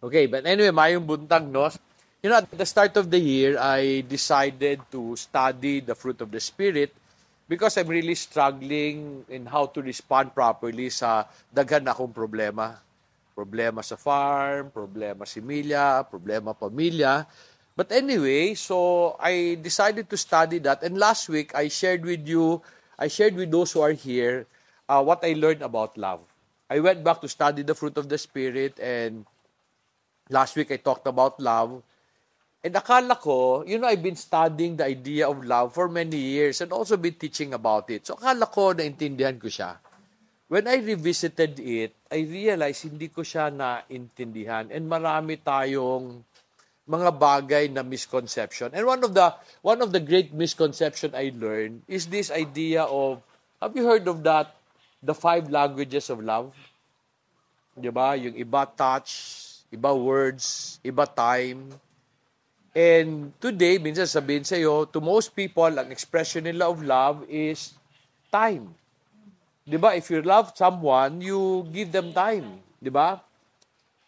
Okay, but anyway, mayong buntag, no? You know, at the start of the year, I decided to study the fruit of the Spirit because I'm really struggling in how to respond properly sa daghan akong problema. Problema sa farm, problema si Milya, problema pamilya. But anyway, so I decided to study that. And last week, I shared with you, I shared with those who are here, uh, what I learned about love. I went back to study the fruit of the Spirit and Last week, I talked about love. And akala ko, you know, I've been studying the idea of love for many years and also been teaching about it. So akala ko, naintindihan ko siya. When I revisited it, I realized hindi ko siya naintindihan. And marami tayong mga bagay na misconception. And one of the one of the great misconception I learned is this idea of have you heard of that the five languages of love? 'Di ba? Yung iba touch, iba words, iba time. And today, minsan sabihin sa iyo, to most people, ang expression nila of love is time. 'Di ba? If you love someone, you give them time, 'di ba?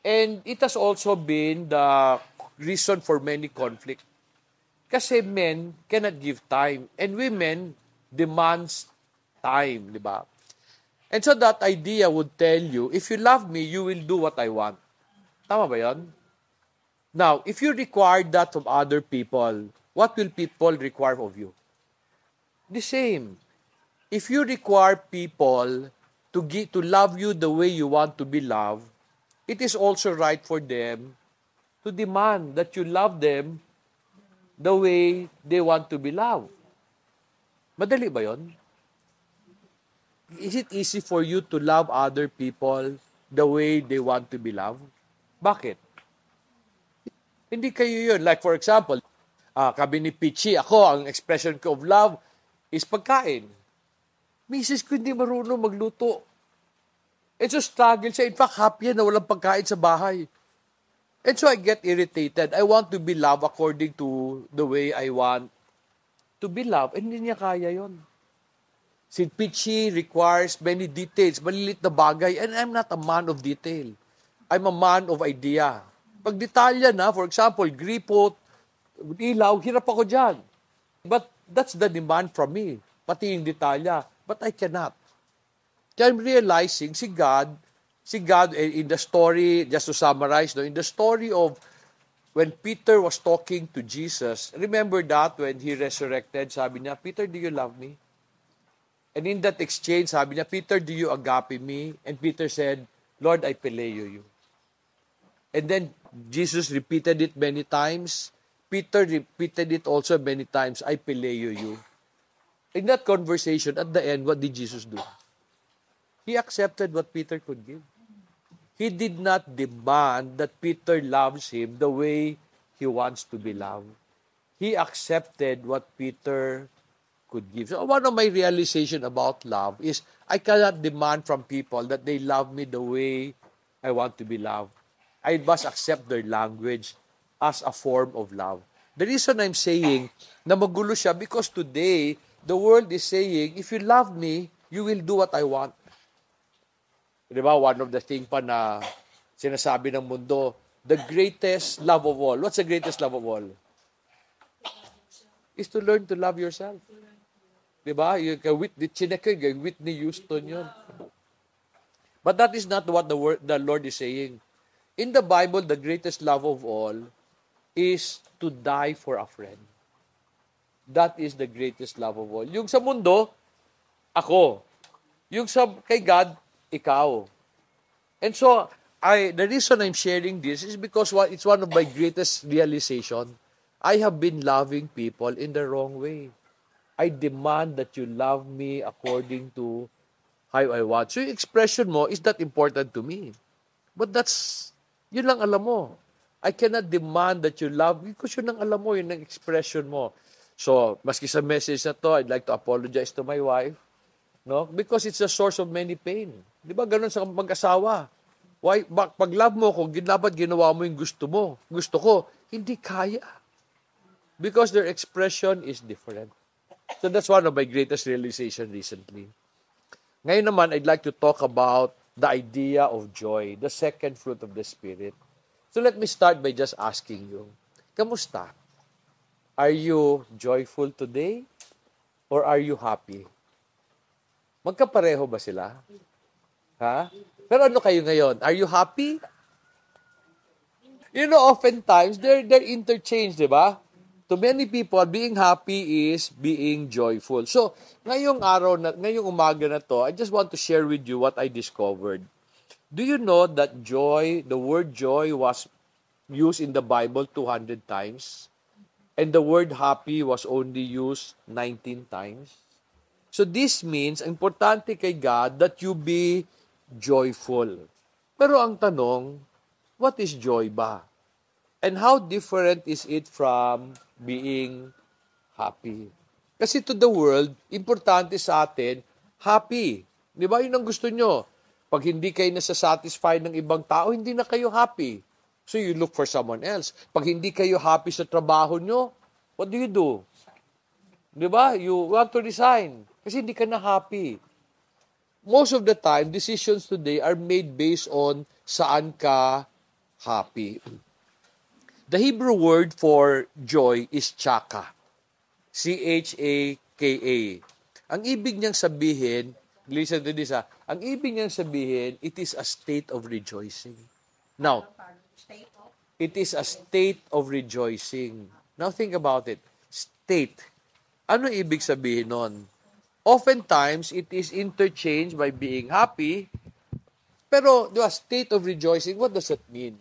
And it has also been the reason for many conflict. Kasi men cannot give time and women demands time, 'di ba? And so that idea would tell you, if you love me, you will do what I want. Tama ba yan? Now, if you require that from other people, what will people require of you? The same. If you require people to give, to love you the way you want to be loved, it is also right for them to demand that you love them the way they want to be loved. Madali ba yon? Is it easy for you to love other people the way they want to be loved? Bakit? Hindi kayo yun. Like for example, uh, kabi ni Pichi, ako, ang expression ko of love is pagkain. Misis ko hindi marunong magluto. It's a struggle siya. In fact, happy na walang pagkain sa bahay. And so I get irritated. I want to be loved according to the way I want to be loved. And hindi niya kaya yon. Si Pichi requires many details, malilit na bagay, and I'm not a man of detail. I'm a man of idea. Pag detalya na, for example, gripot, ilaw, hirap ako dyan. But that's the demand from me, pati yung detalya. But I cannot. Kaya I'm realizing si God, si God eh, in the story, just to summarize, no, in the story of when Peter was talking to Jesus, remember that when he resurrected, sabi niya, Peter, do you love me? And in that exchange, sabi niya, Peter, do you agape me? And Peter said, Lord, I phileo you. And then Jesus repeated it many times. Peter repeated it also many times. I phileo you. In that conversation, at the end, what did Jesus do? He accepted what Peter could give. He did not demand that Peter loves him the way he wants to be loved. He accepted what Peter could give. So one of my realization about love is I cannot demand from people that they love me the way I want to be loved. I must accept their language as a form of love. The reason I'm saying na magulo siya because today, the world is saying, if you love me, you will do what I want. Di ba? One of the thing pa na sinasabi ng mundo, the greatest love of all. What's the greatest love of all? Is to learn to love yourself. Di ba? Chineke, Whitney Houston yun. But that is not what the, word, the Lord is saying. In the Bible, the greatest love of all is to die for a friend. That is the greatest love of all. Yung sa mundo, ako. Yung sa kay God, ikaw. And so, I the reason I'm sharing this is because it's one of my greatest realization. I have been loving people in the wrong way. I demand that you love me according to how I want. So yung expression mo is that important to me. But that's yun lang alam mo. I cannot demand that you love because yun ang alam mo, yun ang expression mo. So, maski sa message na to, I'd like to apologize to my wife. No? Because it's a source of many pain. Di ba ganun sa mag-asawa? Why, pag love mo ko, dapat ginawa mo yung gusto mo. Gusto ko, hindi kaya. Because their expression is different. So that's one of my greatest realization recently. Ngayon naman, I'd like to talk about the idea of joy, the second fruit of the Spirit. So let me start by just asking you, kamusta? Are you joyful today? Or are you happy? Magkapareho ba sila? Ha? Pero ano kayo ngayon? Are you happy? You know, oftentimes, they're, they're interchanged, di ba? To many people, being happy is being joyful. So, ngayong araw, na, ngayong umaga na to, I just want to share with you what I discovered. Do you know that joy, the word joy was used in the Bible 200 times? And the word happy was only used 19 times? So this means, importante kay God that you be joyful. Pero ang tanong, what is joy ba? And how different is it from being happy? Kasi to the world, importante sa atin, happy. Di ba? Yun ang gusto nyo. Pag hindi kayo nasa-satisfy ng ibang tao, hindi na kayo happy. So you look for someone else. Pag hindi kayo happy sa trabaho nyo, what do you do? Di ba? You want to resign. Kasi hindi ka na happy most of the time, decisions today are made based on saan ka happy. The Hebrew word for joy is chaka. C-H-A-K-A. Ang ibig niyang sabihin, listen to this ha, ang ibig niyang sabihin, it is a state of rejoicing. Now, it is a state of rejoicing. Now think about it. State. Ano ibig sabihin nun? Oftentimes, it is interchanged by being happy. Pero, di ba, state of rejoicing, what does that mean?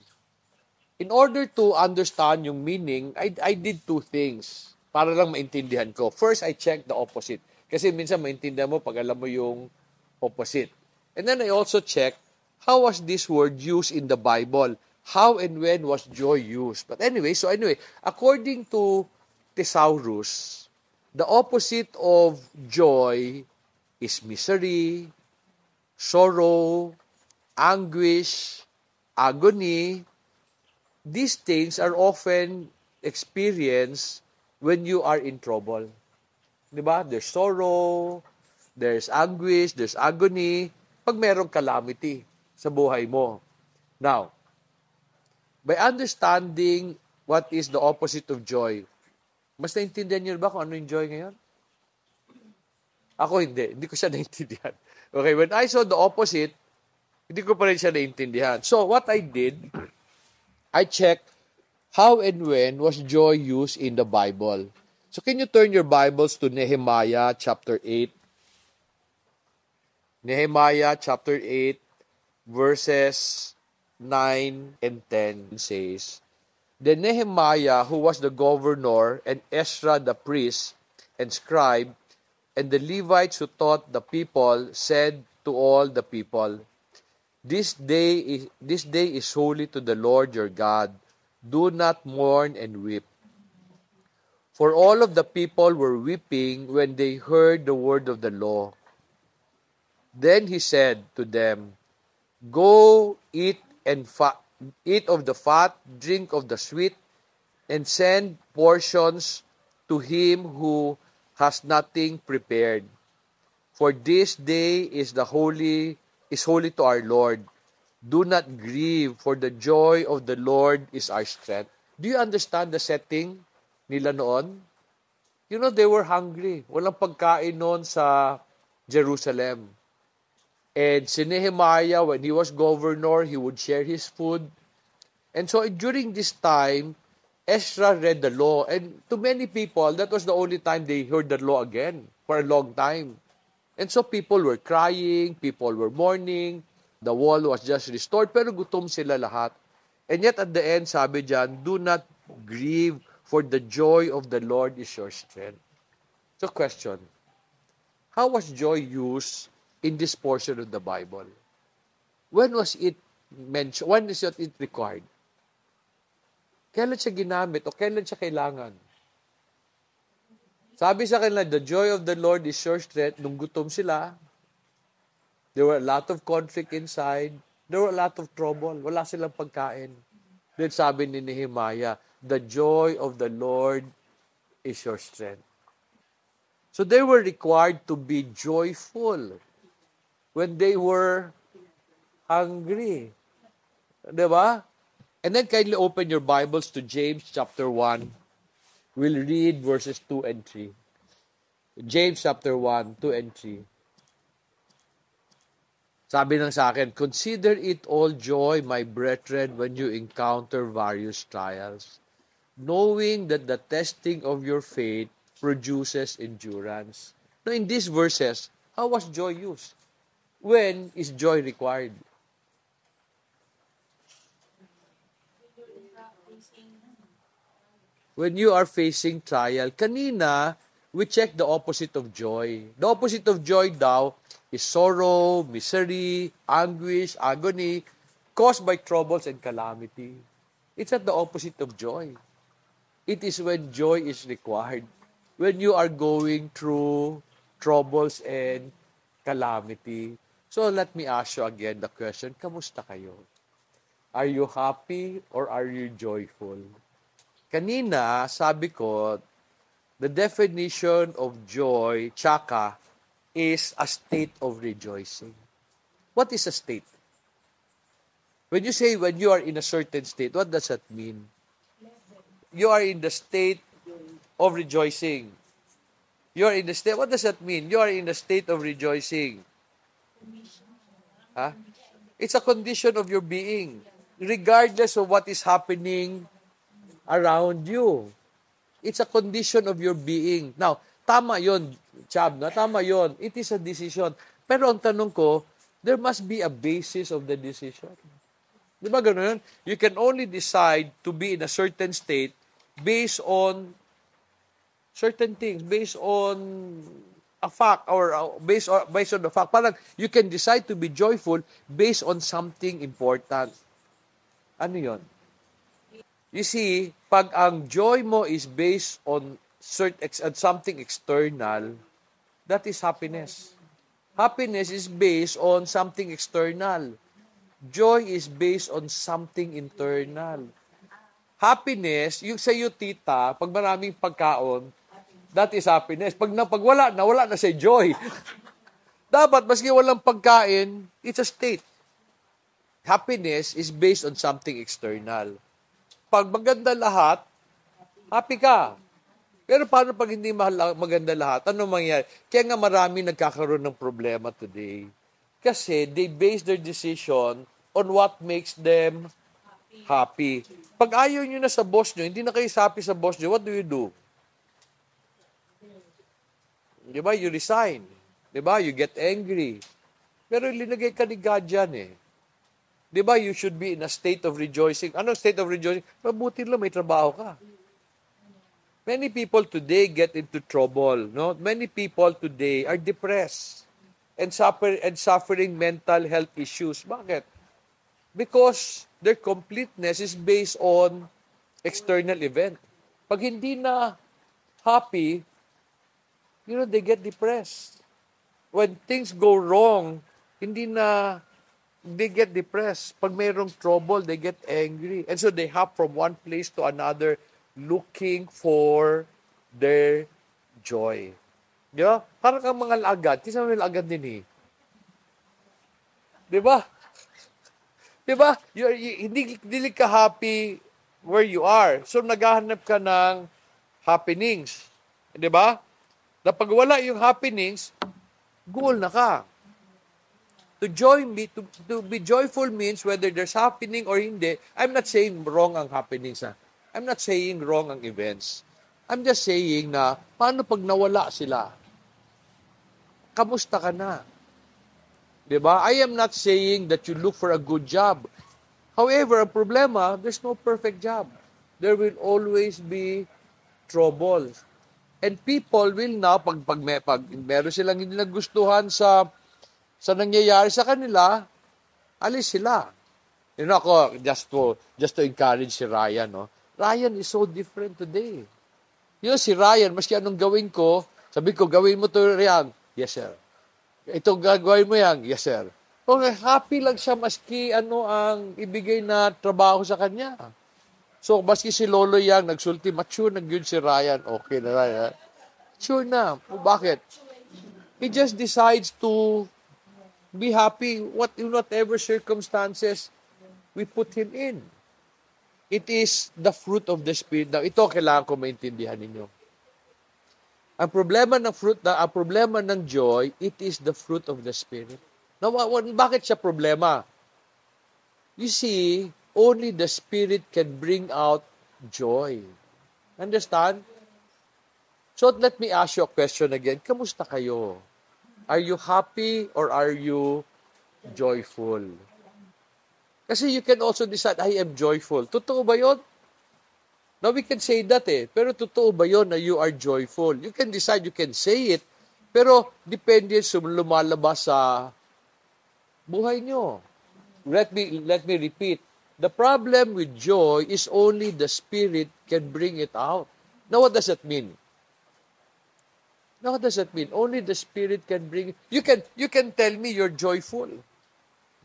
In order to understand yung meaning, I, I did two things para lang maintindihan ko. First, I checked the opposite. Kasi minsan maintindihan mo pag alam mo yung opposite. And then I also checked, how was this word used in the Bible? How and when was joy used? But anyway, so anyway, according to Thesaurus, The opposite of joy is misery, sorrow, anguish, agony. These things are often experienced when you are in trouble. Diba? There's sorrow, there's anguish, there's agony, pag merong calamity sa buhay mo. Now, by understanding what is the opposite of joy, mas naintindihan niyo ba kung ano yung joy ngayon? Ako hindi. Hindi ko siya naintindihan. Okay, when I saw the opposite, hindi ko pa rin siya naintindihan. So, what I did, I checked how and when was joy used in the Bible. So, can you turn your Bibles to Nehemiah chapter 8? Nehemiah chapter 8, verses 9 and 10 says, Then Nehemiah, who was the governor, and Ezra the priest and scribe, and the Levites who taught the people, said to all the people, This day is, this day is holy to the Lord your God. Do not mourn and weep. For all of the people were weeping when they heard the word of the law. Then he said to them, Go eat and fast eat of the fat, drink of the sweet, and send portions to him who has nothing prepared. For this day is the holy is holy to our Lord. Do not grieve, for the joy of the Lord is our strength. Do you understand the setting nila noon? You know, they were hungry. Walang pagkain noon sa Jerusalem. And si Nehemiah, when he was governor, he would share his food. And so during this time, Ezra read the law. And to many people, that was the only time they heard the law again for a long time. And so people were crying, people were mourning, the wall was just restored, pero gutom sila lahat. And yet at the end, sabi dyan, do not grieve, for the joy of the Lord is your strength. So question, how was joy used in this portion of the Bible? When was it mentioned? When is it required? Kailan siya ginamit o kailan siya kailangan? Sabi sa kanila, the joy of the Lord is your strength. Nung gutom sila, there were a lot of conflict inside. There were a lot of trouble. Wala silang pagkain. Then sabi ni Nehemiah, the joy of the Lord is your strength. So they were required to be joyful when they were hungry. Di ba? And then kindly open your Bibles to James chapter 1. We'll read verses 2 and 3. James chapter 1, 2 and 3. Sabi ng sa akin, Consider it all joy, my brethren, when you encounter various trials, knowing that the testing of your faith produces endurance. Now, in these verses, how was joy used? When is joy required? When you are facing trial. Kanina, we check the opposite of joy. The opposite of joy daw is sorrow, misery, anguish, agony, caused by troubles and calamity. It's not the opposite of joy. It is when joy is required. When you are going through troubles and calamity. So let me ask you again the question, kamusta kayo? Are you happy or are you joyful? Kanina, sabi ko, the definition of joy, chaka, is a state of rejoicing. What is a state? When you say when you are in a certain state, what does that mean? You are in the state of rejoicing. You are in the state, what does that mean? You are in the state of rejoicing. Huh? It's a condition of your being. Regardless of what is happening around you. It's a condition of your being. Now, tama yon, Chab, na tama yon. It is a decision. Pero ang tanong ko, there must be a basis of the decision. Di ba ganun? You can only decide to be in a certain state based on certain things, based on a fact or uh, based on, based on the fact. Parang you can decide to be joyful based on something important. Ano yon? You see, pag ang joy mo is based on certain, something external, that is happiness. Happiness is based on something external. Joy is based on something internal. Happiness, yung sa iyo tita, pag maraming pagkaon, that is happiness. Pag, na, pag wala na, wala na sa joy. Dapat, maski walang pagkain, it's a state. Happiness is based on something external pag maganda lahat, happy ka. Pero paano pag hindi maganda lahat? Ano mangyayari? Kaya nga marami nagkakaroon ng problema today. Kasi they base their decision on what makes them happy. Pag ayaw nyo na sa boss nyo, hindi na kayo happy sa boss nyo, what do you do? Di ba? You resign. Di ba? You get angry. Pero linagay ka ni God dyan eh. Di ba, you should be in a state of rejoicing. Ano state of rejoicing? Mabuti lang, may trabaho ka. Many people today get into trouble. No? Many people today are depressed and suffer and suffering mental health issues. Bakit? Because their completeness is based on external event. Pag hindi na happy, you know, they get depressed. When things go wrong, hindi na they get depressed. Pag mayroong trouble, they get angry. And so they hop from one place to another looking for their joy. Di ba? Parang kang mga lagad. Kasi may lagad din eh. Di ba? Di ba? You, you, hindi, hindi ka happy where you are. So naghahanap ka ng happenings. Di ba? Na pag wala yung happenings, goal na ka. To joy me, to, to be joyful means whether there's happening or hindi. I'm not saying wrong ang happenings. Ha? I'm not saying wrong ang events. I'm just saying na, paano pag nawala sila? Kamusta ka na? Diba? I am not saying that you look for a good job. However, ang problema, there's no perfect job. There will always be troubles. And people will now, pag, pag, pag, pag meron silang hindi nagustuhan sa sa nangyayari sa kanila, alis sila. You know, ako, just to, just to encourage si Ryan, no? Ryan is so different today. You si Ryan, maski anong gawin ko, sabi ko, gawin mo to, Ryan. Yes, sir. Ito gagawin mo yan. Yes, sir. Okay, happy lang siya maski ano ang ibigay na trabaho sa kanya. So, maski si Lolo Yang nagsulti, mature na yun si Ryan. Okay na Ryan. Mature na. Bakit? He just decides to Be happy what in whatever circumstances we put him in. It is the fruit of the Spirit. Now, ito kailangan ko maintindihan ninyo. Ang problema ng fruit, na, ang problema ng joy, it is the fruit of the Spirit. Now, bakit siya problema? You see, only the Spirit can bring out joy. Understand? So let me ask you a question again. Kamusta kayo? Are you happy or are you joyful? Kasi you can also decide, I am joyful. Totoo ba yun? Now, we can say that eh. Pero totoo ba yon na you are joyful? You can decide, you can say it. Pero depende sa lumalabas sa buhay nyo. Let me, let me repeat. The problem with joy is only the Spirit can bring it out. Now, what does that mean? Now, what does that mean? Only the Spirit can bring. You can, you can tell me you're joyful.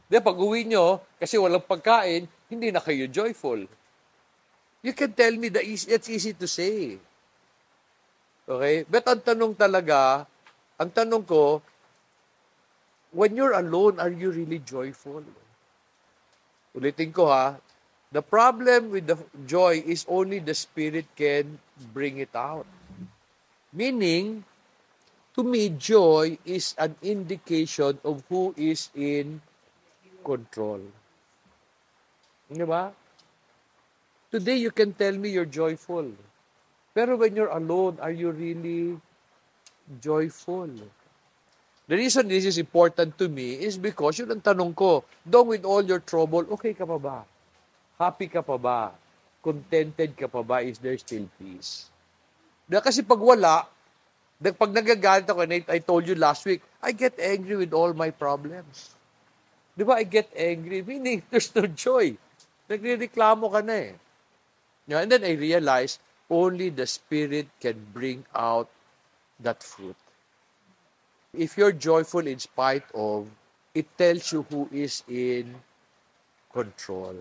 Di, pag uwi nyo, kasi walang pagkain, hindi na kayo joyful. You can tell me that it's easy to say. Okay? But ang tanong talaga, ang tanong ko, when you're alone, are you really joyful? Ulitin ko ha, the problem with the joy is only the Spirit can bring it out. Meaning, to me, joy is an indication of who is in control. Di? Today, you can tell me you're joyful. Pero when you're alone, are you really joyful? The reason this is important to me is because yun ang tanong ko, though with all your trouble, okay ka pa ba? Happy ka pa ba? Contented ka pa ba? Is there still peace? Kasi pag wala, pag nagagalit ako, and I, told you last week, I get angry with all my problems. Di ba? I get angry, meaning there's no joy. Nagre-reklamo ka na eh. And then I realized only the Spirit can bring out that fruit. If you're joyful in spite of, it tells you who is in control.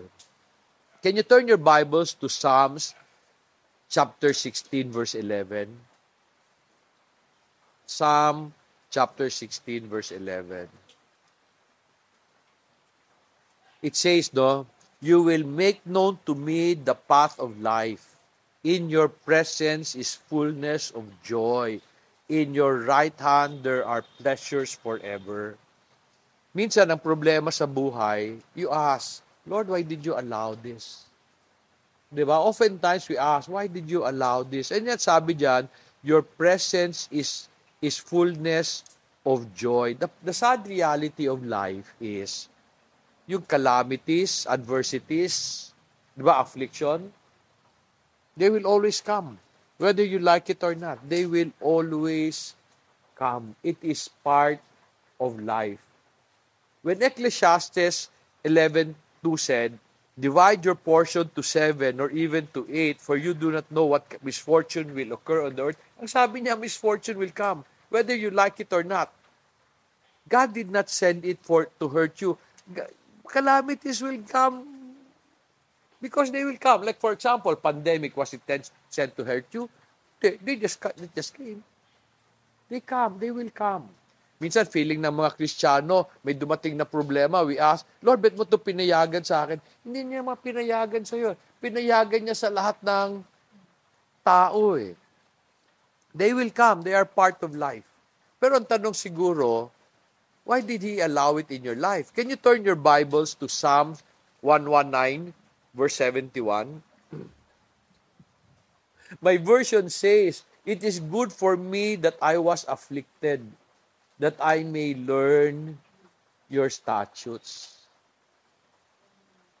Can you turn your Bibles to Psalms chapter 16, verse 11? Psalm chapter 16, verse 11. It says, no, You will make known to me the path of life. In your presence is fullness of joy. In your right hand there are pleasures forever. Minsan, ang problema sa buhay, you ask, Lord, why did you allow this? Di ba? Oftentimes we ask, why did you allow this? And yet sabi diyan, your presence is is fullness of joy. The, the sad reality of life is, yung calamities, adversities, di ba, affliction, they will always come. Whether you like it or not, they will always come. It is part of life. When Ecclesiastes 11.2 said, Divide your portion to seven or even to eight, for you do not know what misfortune will occur on the earth. Ang sabi niya, misfortune will come, whether you like it or not. God did not send it for to hurt you calamities will come because they will come. Like for example, pandemic was it sent to hurt you? They, they just they just came. They come, they will come. Minsan, feeling ng mga Kristiyano, may dumating na problema, we ask, Lord, ba't mo ito pinayagan sa akin? Hindi niya mapinayagan sa iyo. Pinayagan niya sa lahat ng tao eh. They will come, they are part of life. Pero ang tanong siguro, Why did He allow it in your life? Can you turn your Bibles to Psalm 119, verse 71? My version says, It is good for me that I was afflicted, that I may learn your statutes.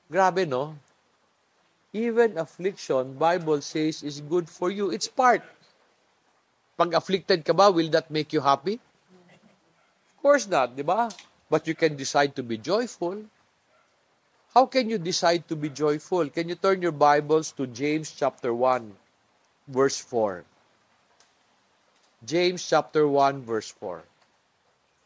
Grabe, no? Even affliction, Bible says, is good for you. It's part. Pag afflicted ka ba, will that make you happy? Of course not, di ba? But you can decide to be joyful. How can you decide to be joyful? Can you turn your Bibles to James chapter 1, verse 4? James chapter 1, verse 4.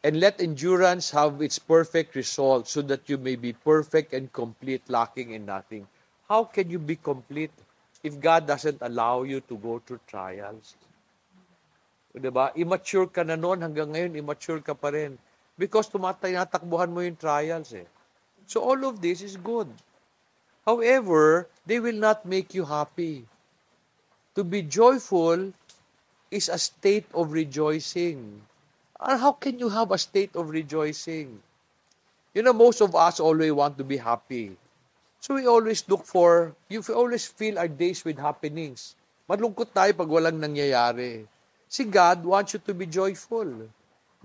And let endurance have its perfect result so that you may be perfect and complete, lacking in nothing. How can you be complete if God doesn't allow you to go through trials? 'Di ba? Immature ka na noon hanggang ngayon immature ka pa rin because tumatinatakbuhan mo yung trials eh. So all of this is good. However, they will not make you happy. To be joyful is a state of rejoicing. And how can you have a state of rejoicing? You know, most of us always want to be happy. So we always look for, you always fill our days with happenings. Malungkot tayo pag walang nangyayari. Si God wants you to be joyful.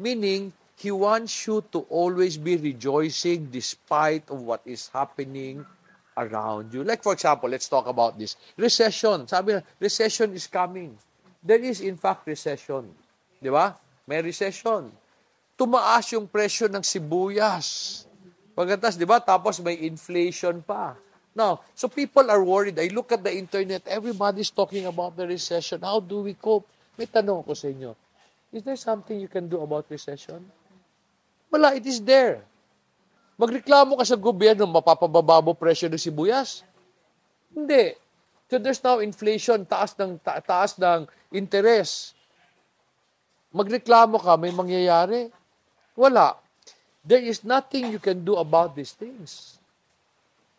Meaning, He wants you to always be rejoicing despite of what is happening around you. Like for example, let's talk about this. Recession. Sabi na, recession is coming. There is in fact recession. Di ba? May recession. Tumaas yung presyo ng sibuyas. Pagkatas, di ba? Tapos may inflation pa. Now, so people are worried. I look at the internet, everybody's talking about the recession. How do we cope? May tanong ko sa inyo. Is there something you can do about recession? Wala, it is there. Magreklamo ka sa gobyerno, mapapababa mo presyo ng sibuyas? Hindi. So there's now inflation, taas ng ta- taas ng interest. Magreklamo ka, may mangyayari? Wala. There is nothing you can do about these things.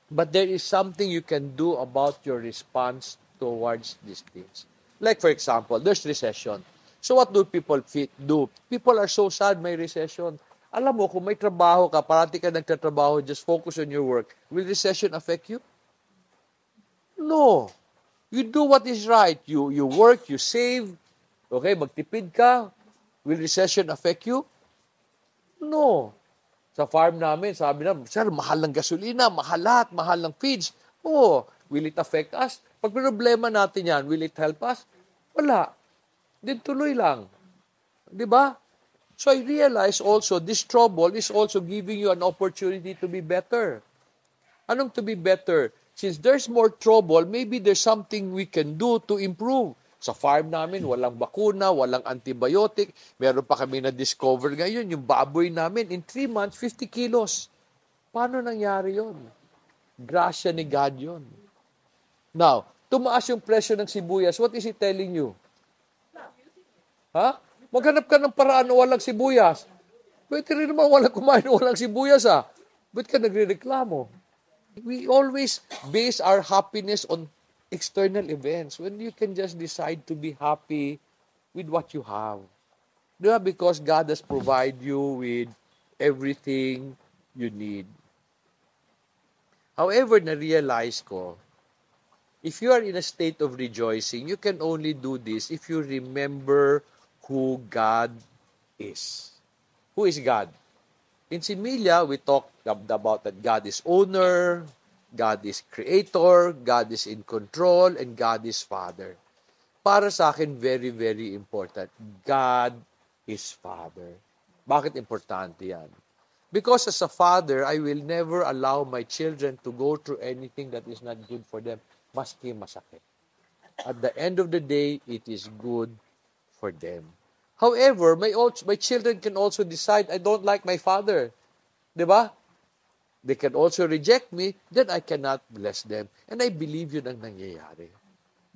But there is something you can do about your response towards these things. Like for example, there's recession. So what do people do? People are so sad may recession. Alam mo, kung may trabaho ka, parati ka nagtatrabaho, just focus on your work, will recession affect you? No. You do what is right. You, you work, you save, okay, magtipid ka. Will recession affect you? No. Sa farm namin, sabi na, sir, mahal ng gasolina, mahal lahat, mahal ng feeds. Oh, will it affect us? Pag problema natin yan, will it help us? Wala. Din tuloy lang. Di ba? So I realize also this trouble is also giving you an opportunity to be better. Anong to be better? Since there's more trouble, maybe there's something we can do to improve. Sa farm namin, walang bakuna, walang antibiotic. Meron pa kami na-discover ngayon, yung baboy namin, in 3 months, 50 kilos. Paano nangyari yon? Grasya ni God yon. Now, tumaas yung presyo ng sibuyas. What is he telling you? Ha? Maghanap ka ng paraan na walang sibuyas. Pwede rin naman walang kumain na walang sibuyas ah. Ba't ka nagre-reklamo? We always base our happiness on external events when you can just decide to be happy with what you have. Diba? Because God has provided you with everything you need. However, na-realize ko, if you are in a state of rejoicing, you can only do this if you remember who God is. Who is God? In Similia, we talked about that God is owner, God is creator, God is in control, and God is Father. Para sa akin, very, very important. God is Father. Bakit importante yan? Because as a father, I will never allow my children to go through anything that is not good for them, maski masakit. At the end of the day, it is good for them. However, my, my children can also decide, I don't like my father. Di ba? They can also reject me, then I cannot bless them. And I believe yun ang nangyayari.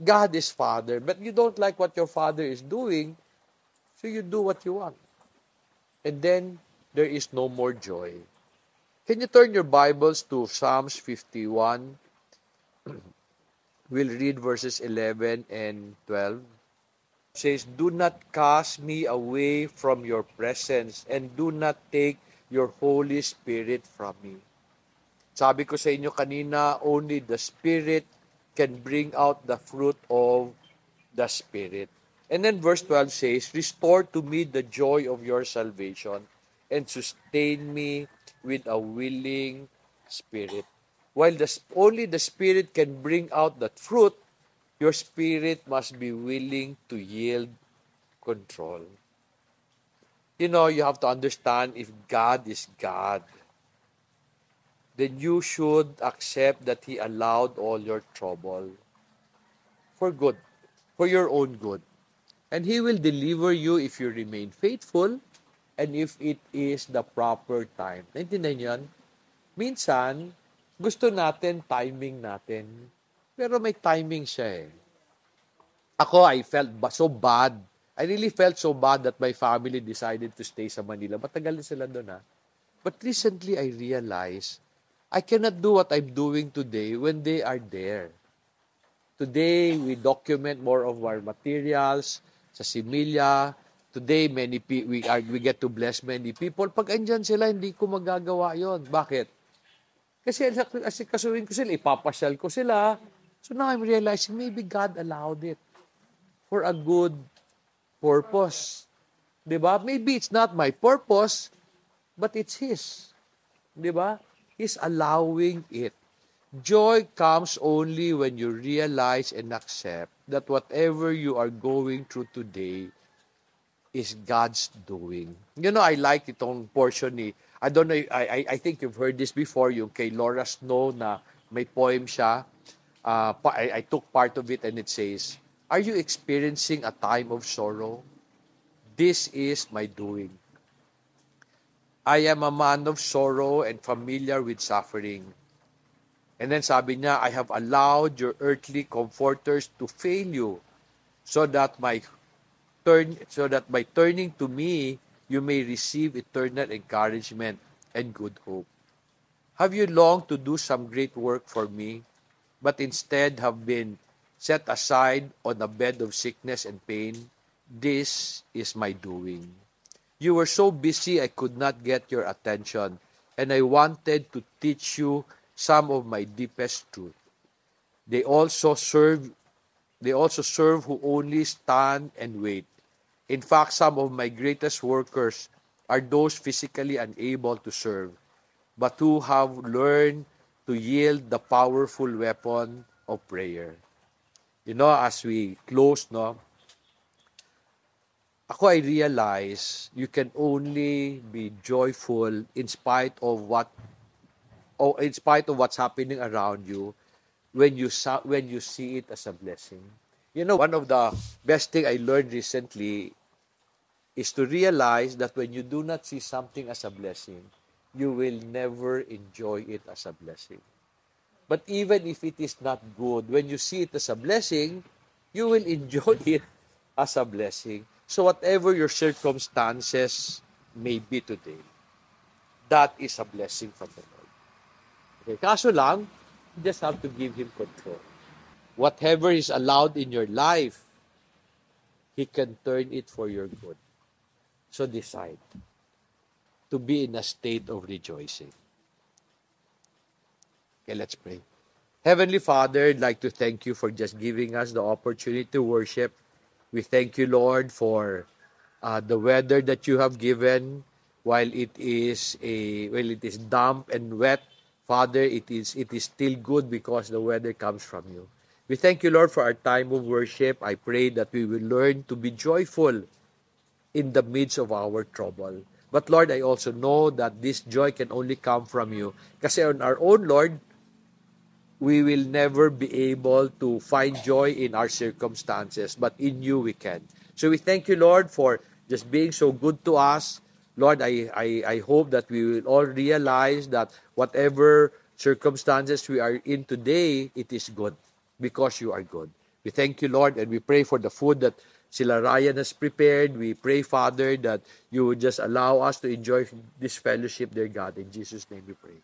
God is Father, but you don't like what your Father is doing, so you do what you want. And then, there is no more joy. Can you turn your Bibles to Psalms 51? We'll read verses 11 and 12. It says, Do not cast me away from your presence, and do not take your Holy Spirit from me. Sabi ko sa inyo kanina, only the Spirit can bring out the fruit of the Spirit. And then verse 12 says, Restore to me the joy of your salvation and sustain me with a willing spirit. While the, only the Spirit can bring out that fruit, your spirit must be willing to yield control. You know, you have to understand if God is God, then you should accept that He allowed all your trouble for good, for your own good. And He will deliver you if you remain faithful and if it is the proper time. Naintindihan yan? Minsan, gusto natin timing natin. Pero may timing siya eh. Ako, I felt so bad. I really felt so bad that my family decided to stay sa Manila. Matagal na sila doon ha. But recently, I realized I cannot do what I'm doing today when they are there. Today, we document more of our materials sa similya. Today, many we, are, we get to bless many people. Pag andyan sila, hindi ko magagawa yon. Bakit? Kasi kasuhin ko sila, ipapasyal ko sila. So now I'm realizing maybe God allowed it for a good purpose. Diba? Maybe it's not my purpose, but it's His. Diba? He's allowing it. Joy comes only when you realize and accept that whatever you are going through today is God's doing. You know, I like itong portion ni, I don't know, I, I, I think you've heard this before, yung kay Laura Snow na may poem siya. Uh, I, I took part of it and it says, Are you experiencing a time of sorrow? This is my doing. I am a man of sorrow and familiar with suffering. And then sabi niya, I have allowed your earthly comforters to fail you so that my turn so that by turning to me you may receive eternal encouragement and good hope. Have you longed to do some great work for me, but instead have been set aside on a bed of sickness and pain? This is my doing. You were so busy I could not get your attention, and I wanted to teach you some of my deepest truth. They also serve they also serve who only stand and wait. In fact, some of my greatest workers are those physically unable to serve, but who have learned to yield the powerful weapon of prayer. You know, as we close, no, ako I realize you can only be joyful in spite of what or in spite of what's happening around you, when you when you see it as a blessing. You know, one of the best thing I learned recently is to realize that when you do not see something as a blessing, you will never enjoy it as a blessing. But even if it is not good, when you see it as a blessing, you will enjoy it as a blessing. So whatever your circumstances may be today, that is a blessing from the Lord. Okay, kaso lang, you just have to give Him control. Whatever is allowed in your life, He can turn it for your good. So decide to be in a state of rejoicing. Okay, let's pray. Heavenly Father, I'd like to thank you for just giving us the opportunity to worship. We thank you, Lord, for uh, the weather that you have given while it is a well it is damp and wet Father, it is, it is still good because the weather comes from you. We thank you, Lord, for our time of worship. I pray that we will learn to be joyful in the midst of our trouble. But Lord, I also know that this joy can only come from you. Kasi on our own, Lord, we will never be able to find joy in our circumstances, but in you we can. So we thank you, Lord, for just being so good to us, Lord, I, I, I hope that we will all realize that whatever circumstances we are in today, it is good because you are good. We thank you, Lord, and we pray for the food that Sila Ryan has prepared. We pray, Father, that you would just allow us to enjoy this fellowship, dear God. In Jesus' name we pray.